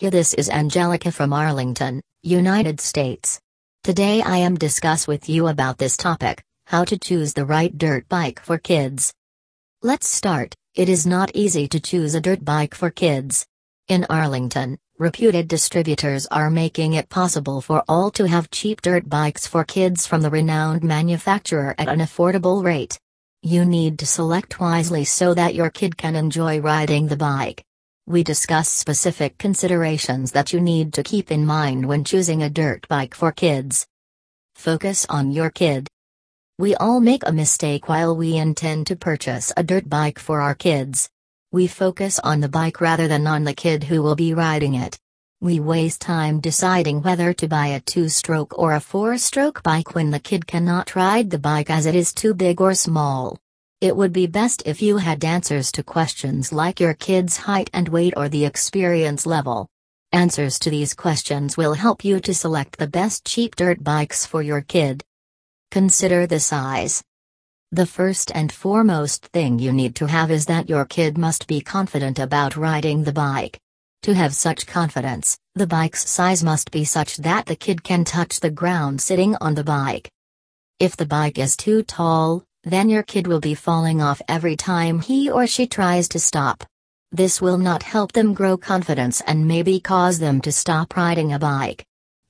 This is Angelica from Arlington, United States. Today I am discuss with you about this topic, how to choose the right dirt bike for kids. Let's start. It is not easy to choose a dirt bike for kids. In Arlington, reputed distributors are making it possible for all to have cheap dirt bikes for kids from the renowned manufacturer at an affordable rate. You need to select wisely so that your kid can enjoy riding the bike. We discuss specific considerations that you need to keep in mind when choosing a dirt bike for kids. Focus on your kid. We all make a mistake while we intend to purchase a dirt bike for our kids. We focus on the bike rather than on the kid who will be riding it. We waste time deciding whether to buy a two stroke or a four stroke bike when the kid cannot ride the bike as it is too big or small. It would be best if you had answers to questions like your kid's height and weight or the experience level. Answers to these questions will help you to select the best cheap dirt bikes for your kid. Consider the size. The first and foremost thing you need to have is that your kid must be confident about riding the bike. To have such confidence, the bike's size must be such that the kid can touch the ground sitting on the bike. If the bike is too tall, then your kid will be falling off every time he or she tries to stop. This will not help them grow confidence and maybe cause them to stop riding a bike.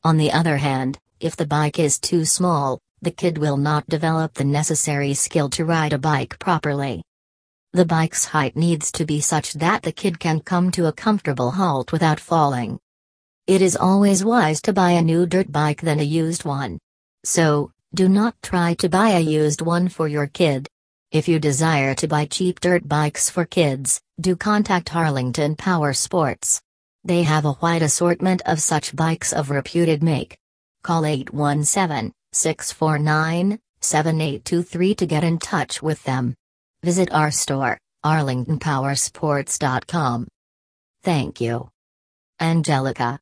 On the other hand, if the bike is too small, the kid will not develop the necessary skill to ride a bike properly. The bike's height needs to be such that the kid can come to a comfortable halt without falling. It is always wise to buy a new dirt bike than a used one. So, do not try to buy a used one for your kid. If you desire to buy cheap dirt bikes for kids, do contact Arlington Power Sports. They have a wide assortment of such bikes of reputed make. Call 817 649 7823 to get in touch with them. Visit our store, arlingtonpowersports.com. Thank you. Angelica